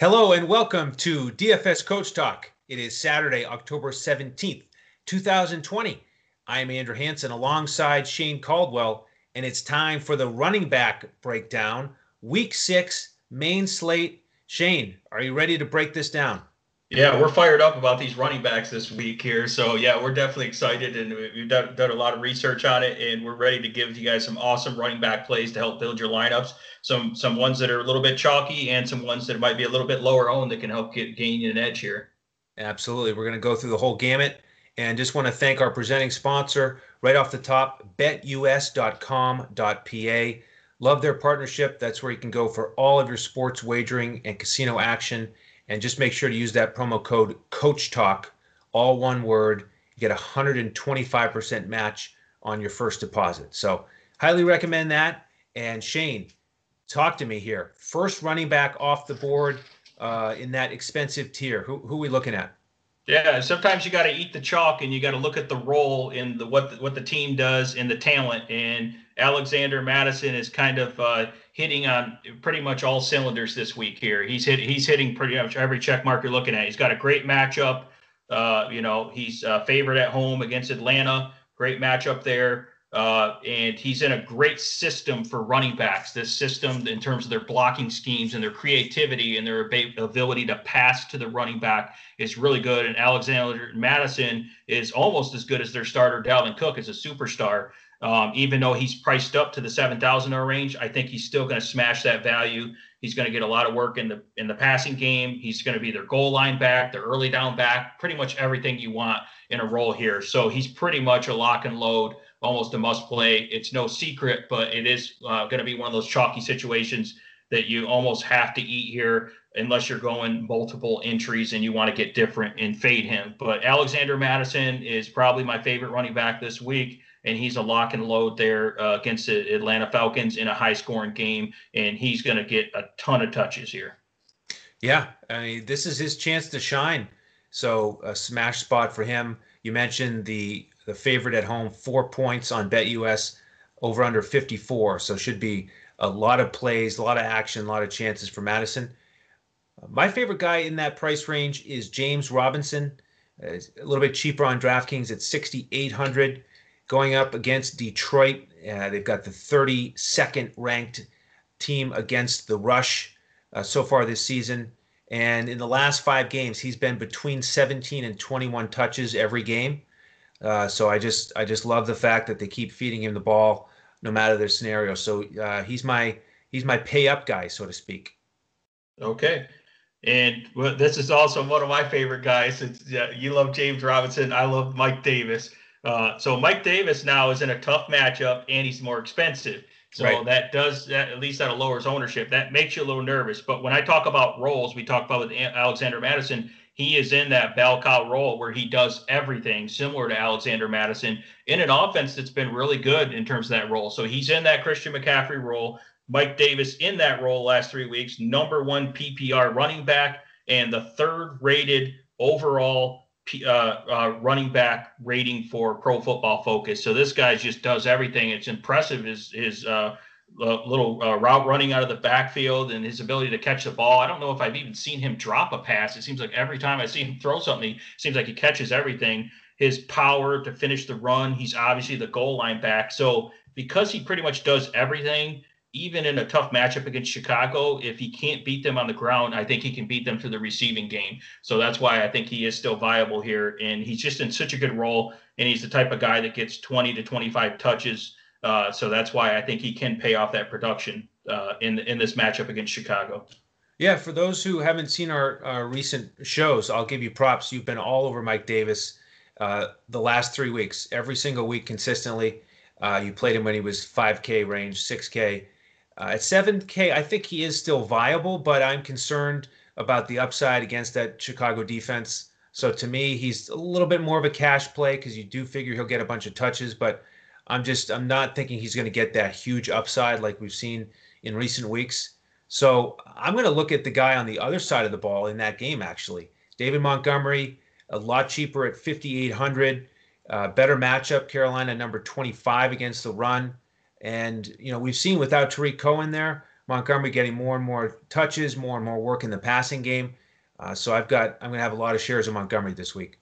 Hello and welcome to DFS Coach Talk. It is Saturday, October 17th, 2020. I am Andrew Hanson alongside Shane Caldwell, and it's time for the running back breakdown. Week six, main slate. Shane, are you ready to break this down? Yeah, we're fired up about these running backs this week here. So, yeah, we're definitely excited and we've done, done, a lot of research on it and we're ready to give you guys some awesome running back plays to help build your lineups some some ones that are a little bit chalky and some ones that might be a little bit lower owned that can help get gain an edge here. Absolutely. We're going to go through the whole gamut and just want to thank our presenting sponsor right off the top, betus.com.pa. Love their partnership. That's where you can go for all of your sports wagering and casino action. And just make sure to use that promo code Coach Talk, all one word. You get a 125% match on your first deposit. So, highly recommend that. And Shane, talk to me here. First running back off the board uh, in that expensive tier. Who who are we looking at? Yeah, sometimes you got to eat the chalk and you got to look at the role in the what the, what the team does in the talent. And Alexander Mattison is kind of uh, hitting on pretty much all cylinders this week. Here, he's hit he's hitting pretty much every check mark you're looking at. He's got a great matchup. Uh, you know, he's uh, favored at home against Atlanta. Great matchup there. Uh, and he's in a great system for running backs. This system, in terms of their blocking schemes and their creativity and their ability to pass to the running back, is really good. And Alexander Mattison is almost as good as their starter, Dalvin Cook, as a superstar. Um, even though he's priced up to the seven thousand range, I think he's still going to smash that value. He's going to get a lot of work in the in the passing game. He's going to be their goal line back, their early down back, pretty much everything you want in a role here. So he's pretty much a lock and load almost a must play. It's no secret, but it is uh, going to be one of those chalky situations that you almost have to eat here unless you're going multiple entries and you want to get different and fade him. But Alexander Mattison is probably my favorite running back this week. And he's a lock and load there uh, against the Atlanta Falcons in a high scoring game. And he's going to get a ton of touches here. Yeah. I mean, this is his chance to shine. So a smash spot for him. You mentioned the the favorite at home, four points on BetUS, over under 54. So should be a lot of plays, a lot of action, a lot of chances for Mattison. My favorite guy in that price range is James Robinson. Uh, a little bit cheaper on DraftKings at 6,800, going up against Detroit. Uh, they've got the 32nd ranked team against the rush uh, so far this season. And in the last five games, he's been between 17 and 21 touches every game. Uh, so I just I just love the fact that they keep feeding him the ball no matter their scenario. So uh, he's my he's my pay up guy, so to speak. Okay. And well, this is also one of my favorite guys. It's, you love James Robinson. I love Mike Davis. Uh, so Mike Davis now is in a tough matchup, and he's more expensive. So right. that does that at least that lowers ownership. That makes you a little nervous. But when I talk about roles, we talk about with Alexander Mattison he is in that cow role where he does everything similar to Alexander Mattison in an offense that's been really good in terms of that role. So he's in that Christian McCaffrey role. Mike Davis in that role last three weeks, number one PPR running back and the third rated overall uh, uh, running back rating for Pro Football Focus. So this guy just does everything. It's impressive. His his uh, little uh, route running out of the backfield and his ability to catch the ball. I don't know if I've even seen him drop a pass. It seems like every time I see him throw something, it seems like he catches everything. His power to finish the run, he's obviously the goal line back. So because he pretty much does everything, even in a tough matchup against Chicago, if he can't beat them on the ground, I think he can beat them through the receiving game. So that's why I think he is still viable here. And he's just in such a good role. And he's the type of guy that gets 20 to 25 touches uh, so that's why I think he can pay off that production uh, in in this matchup against Chicago. Yeah, for those who haven't seen our, recent shows, I'll give you props. You've been all over Mike Davis uh, the last three weeks, every single week consistently. Uh, you played him when he was 5K range, 6K. Uh, at 7K, I think he is still viable, but I'm concerned about the upside against that Chicago defense. So to me, he's a little bit more of a cash play because you do figure he'll get a bunch of touches, but I'm just I'm not thinking he's going to get that huge upside like we've seen in recent weeks. So I'm going to look at the guy on the other side of the ball in that game. Actually, David Montgomery, a lot cheaper at 5,800. Uh, better matchup, Carolina number 25 against the run. And you know we've seen without Tarik Cohen there, Montgomery getting more and more touches, more and more work in the passing game. Uh, so I've got I'm going to have a lot of shares of Montgomery this week.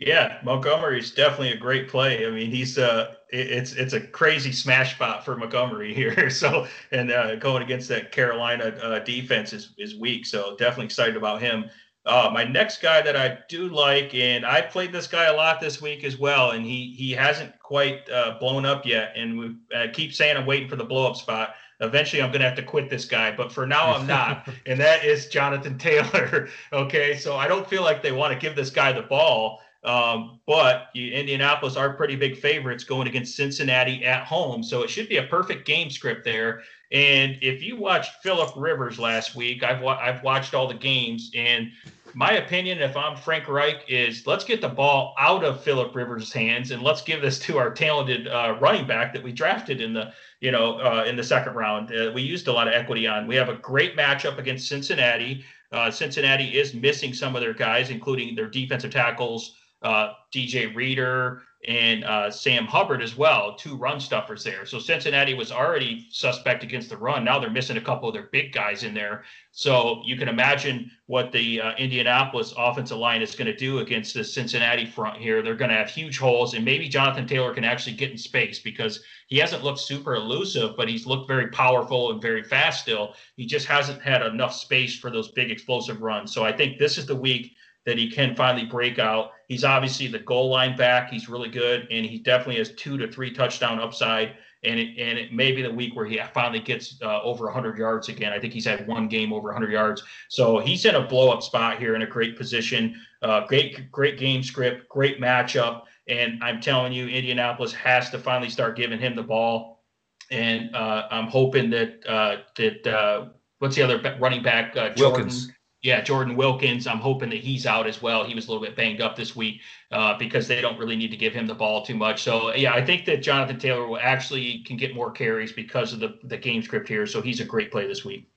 Yeah, Montgomery is definitely a great play. I mean, he's uh, it's it's a crazy smash spot for Montgomery here. So, and uh, going against that Carolina uh, defense is is weak. So, definitely excited about him. Uh, my next guy that I do like, and I played this guy a lot this week as well, and he he hasn't quite uh, blown up yet. And we uh, keep saying I'm waiting for the blow up spot. Eventually, I'm going to have to quit this guy, but for now, I'm not. and that is Jonathan Taylor. okay, so I don't feel like they want to give this guy the ball. Um, but Indianapolis are pretty big favorites going against Cincinnati at home. So it should be a perfect game script there. And if you watched Philip Rivers last week, I've wa- I've watched all the games, and my opinion, if I'm Frank Reich, is let's get the ball out of Philip Rivers' hands and let's give this to our talented uh, running back that we drafted in the you know uh, in the second round. Uh, we used a lot of equity on. We have a great matchup against Cincinnati. Uh, Cincinnati is missing some of their guys, including their defensive tackles uh, DJ Reader and uh, Sam Hubbard as well, two run stuffers there. So Cincinnati was already suspect against the run. Now they're missing a couple of their big guys in there. So you can imagine what the uh, Indianapolis offensive line is going to do against the Cincinnati front here. They're going to have huge holes, and maybe Jonathan Taylor can actually get in space because he hasn't looked super elusive, but he's looked very powerful and very fast still. He just hasn't had enough space for those big explosive runs. So I think this is the week that he can finally break out. He's obviously the goal line back. He's really good, and he definitely has two to three touchdown upside. And it, and it may be the week where he finally gets uh, over 100 yards again. I think he's had one game over 100 yards, so he's in a blow up spot here in a great position. Uh, great great game script, great matchup, and I'm telling you, Indianapolis has to finally start giving him the ball. And uh, I'm hoping that uh, that uh, what's the other running back? Uh. Wilkins yeah, Jordan Wilkins. I'm hoping that he's out as well. He was a little bit banged up this week uh, because they don't really need to give him the ball too much. So yeah, I think that Jonathan Taylor will actually can get more carries because of the the game script here. So he's a great play this week.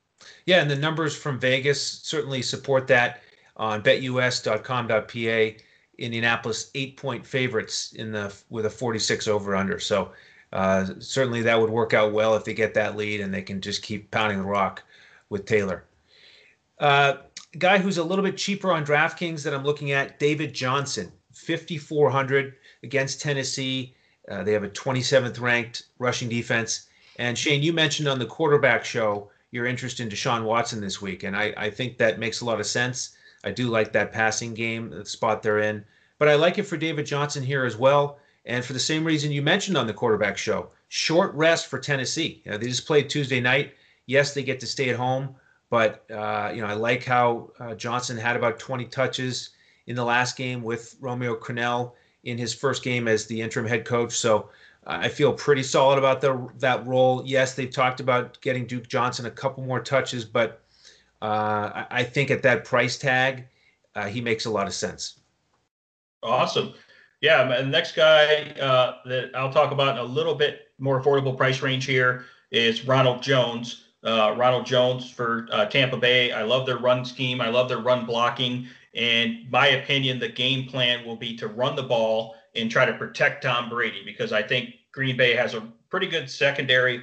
Yeah, and the numbers from Vegas certainly support that. On betus.com.pa, Indianapolis eight point favorites in the with a 46 over under. So uh, certainly that would work out well if they get that lead and they can just keep pounding the rock with Taylor. Uh, guy who's a little bit cheaper on DraftKings that I'm looking at, David Johnson, 5,400 against Tennessee. Uh, they have a 27th ranked rushing defense. And Shane, you mentioned on the quarterback show your interest in Deshaun Watson this week, and I, I think that makes a lot of sense. I do like that passing game, the spot they're in, but I like it for David Johnson here as well. And for the same reason you mentioned on the quarterback show, short rest for Tennessee. They just played Tuesday night. Yes, they get to stay at home, but uh, you know, I like how uh, Johnson had about 20 touches in the last game with Romeo Crennel in his first game as the interim head coach. So uh, I feel pretty solid about the, that role. Yes, they've talked about getting Duke Johnson a couple more touches, but uh, I think at that price tag, uh, he makes a lot of sense. Awesome. Yeah, the next guy uh, that I'll talk about in a little bit more affordable price range here is Ronald Jones uh, Ronald Jones for uh, Tampa Bay. I love their run scheme. I love their run blocking. And my opinion, the game plan will be to run the ball and try to protect Tom Brady because I think Green Bay has a pretty good secondary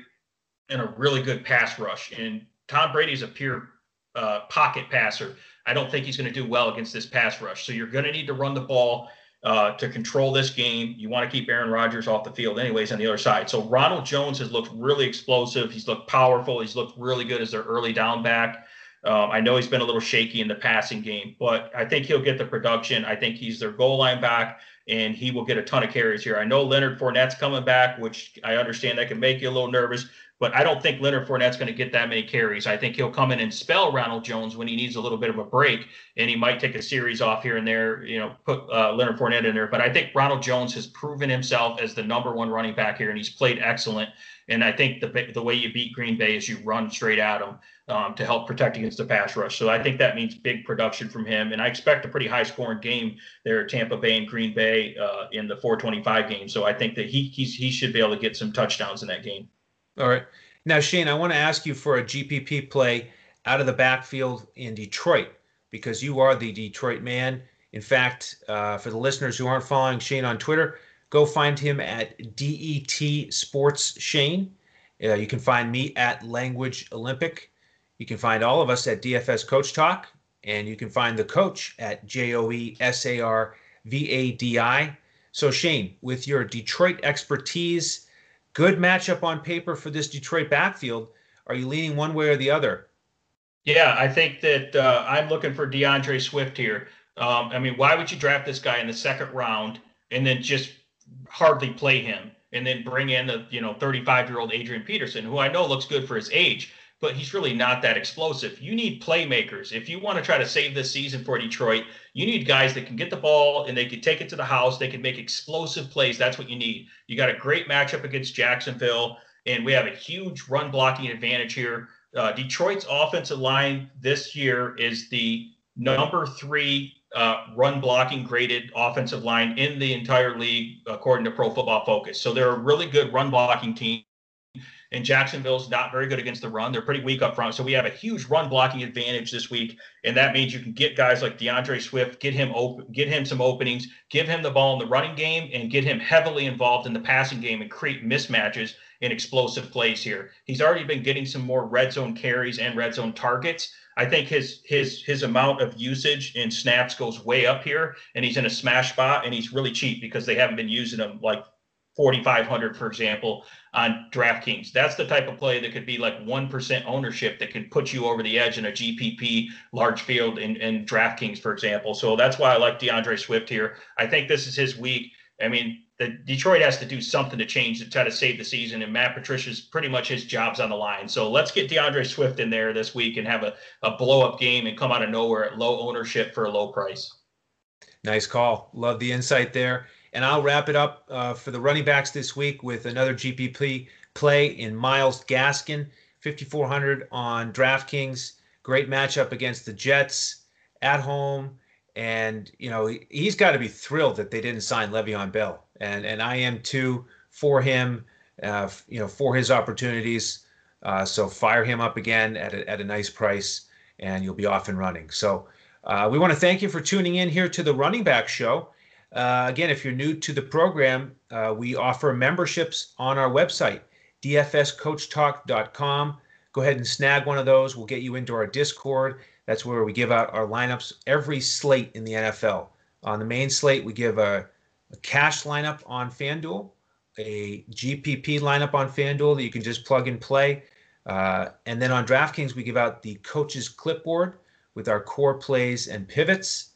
and a really good pass rush. And Tom Brady's a pure uh, pocket passer. I don't think he's going to do well against this pass rush. So you're going to need to run the ball uh, to control this game. You want to keep Aaron Rodgers off the field, anyways, on the other side. So Ronald Jones has looked really explosive. He's looked powerful. He's looked really good as their early down back. Um, I know he's been a little shaky in the passing game, but I think he'll get the production. I think he's their goal line back, and he will get a ton of carries here. I know Leonard Fournette's coming back, which I understand that can make you a little nervous, but I don't think Leonard Fournette's going to get that many carries. I think he'll come in and spell Ronald Jones when he needs a little bit of a break, and he might take a series off here and there, you know, put uh, Leonard Fournette in there. But I think Ronald Jones has proven himself as the number one running back here, and he's played excellent. And I think the the way you beat Green Bay is you run straight at him um, to help protect against the pass rush. So I think that means big production from him, and I expect a pretty high scoring game there at Tampa Bay and Green Bay uh, in the 425 game. So I think that he he's, he should be able to get some touchdowns in that game. All right. Now, Shane, I want to ask you for a GPP play out of the backfield in Detroit because you are the Detroit man. In fact, uh, for the listeners who aren't following Shane on Twitter, go find him at DET Sports Shane. Uh, you can find me at Language Olympic. You can find all of us at DFS Coach Talk, and you can find the coach at J O E S A R V A D I. So, Shane, with your Detroit expertise, good matchup on paper for this Detroit backfield. Are you leaning one way or the other? Yeah, I think that uh, I'm looking for D'Andre Swift here. Um, I mean, why would you draft this guy in the second round and then just hardly play him and then bring in the you know 35 year old Adrian Peterson, who I know looks good for his age, but he's really not that explosive. You need playmakers. If you want to try to save this season for Detroit, you need guys that can get the ball and they can take it to the house. They can make explosive plays. That's what you need. You got a great matchup against Jacksonville, and we have a huge run blocking advantage here. Uh, Detroit's offensive line this year is the number three uh, run blocking graded offensive line in the entire league, according to Pro Football Focus. So they're a really good run blocking team. And Jacksonville's not very good against the run. They're pretty weak up front. So we have a huge run blocking advantage this week. And that means you can get guys like D'Andre Swift, get him open, get him some openings, give him the ball in the running game, and get him heavily involved in the passing game and create mismatches and explosive plays here. He's already been getting some more red zone carries and red zone targets. I think his his his amount of usage in snaps goes way up here, and he's in a smash spot, and he's really cheap because they haven't been using him like 4,500, for example, on DraftKings. That's the type of play that could be like 1% ownership that could put you over the edge in a GPP large field in, in DraftKings, for example. So that's why I like D'Andre Swift here. I think this is his week. I mean, the Detroit has to do something to change to try to save the season, and Matt Patricia's pretty much his job's on the line. So let's get D'Andre Swift in there this week and have a, a blow up game and come out of nowhere at low ownership for a low price. Nice call. Love the insight there. And I'll wrap it up uh, for the running backs this week with another GPP play in Myles Gaskin, 5,400 on DraftKings. Great matchup against the Jets at home. And, you know, he's got to be thrilled that they didn't sign Le'Veon Bell and and I am too for him. Uh, you know, for his opportunities. Uh, so fire him up again at a, at a nice price, and you'll be off and running. So uh, we want to thank you for tuning in here to the Running Back Show. Uh, again, if you're new to the program, uh, we offer memberships on our website, dfscoachtalk.com. Go ahead and snag one of those. We'll get you into our Discord. That's where we give out our lineups every slate in the NFL. On the main slate, we give a a cash lineup on FanDuel, a GPP lineup on FanDuel that you can just plug and play. Uh, and then on DraftKings, we give out the coach's clipboard with our core plays and pivots.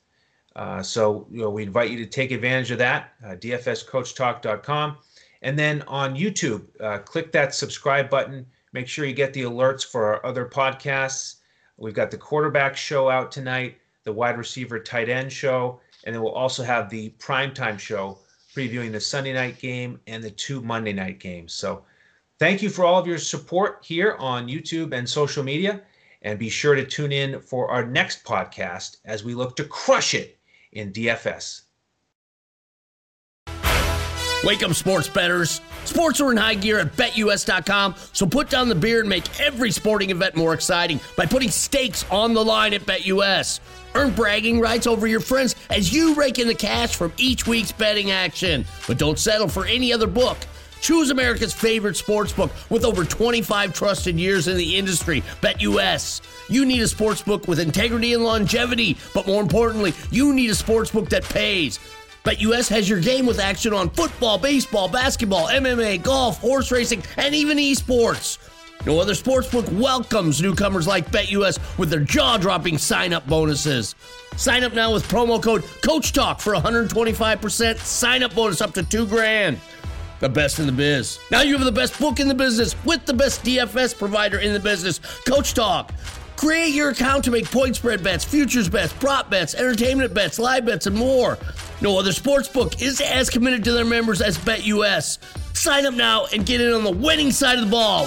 Uh, so you know, we invite you to take advantage of that, uh, dfscoachtalk.com. And then on YouTube, uh, click that subscribe button. Make sure you get the alerts for our other podcasts. We've got the quarterback show out tonight, the wide receiver tight end show, and then we'll also have the primetime show previewing the Sunday night game and the two Monday night games. So thank you for all of your support here on YouTube and social media. And be sure to tune in for our next podcast as we look to crush it in DFS. Wake up, sports betters. Sports are in high gear at betus.com, so put down the beer and make every sporting event more exciting by putting stakes on the line at BetUS. Earn bragging rights over your friends as you rake in the cash from each week's betting action. But don't settle for any other book. Choose America's favorite sports book with over 25 trusted years in the industry, BetUS. You need a sports book with integrity and longevity, but more importantly, you need a sports book that pays. BetUS has your game with action on football, baseball, basketball, MMA, golf, horse racing, and even esports. No other sportsbook welcomes newcomers like BetUS with their jaw-dropping sign-up bonuses. Sign up now with promo code Coach Talk for 125% sign-up bonus up to two grand. The best in the biz. Now you have the best book in the business with the best DFS provider in the business, Coach Talk. Create your account to make point spread bets, futures bets, prop bets, entertainment bets, live bets, and more. No other sportsbook is as committed to their members as BetUS. Sign up now and get in on the winning side of the ball.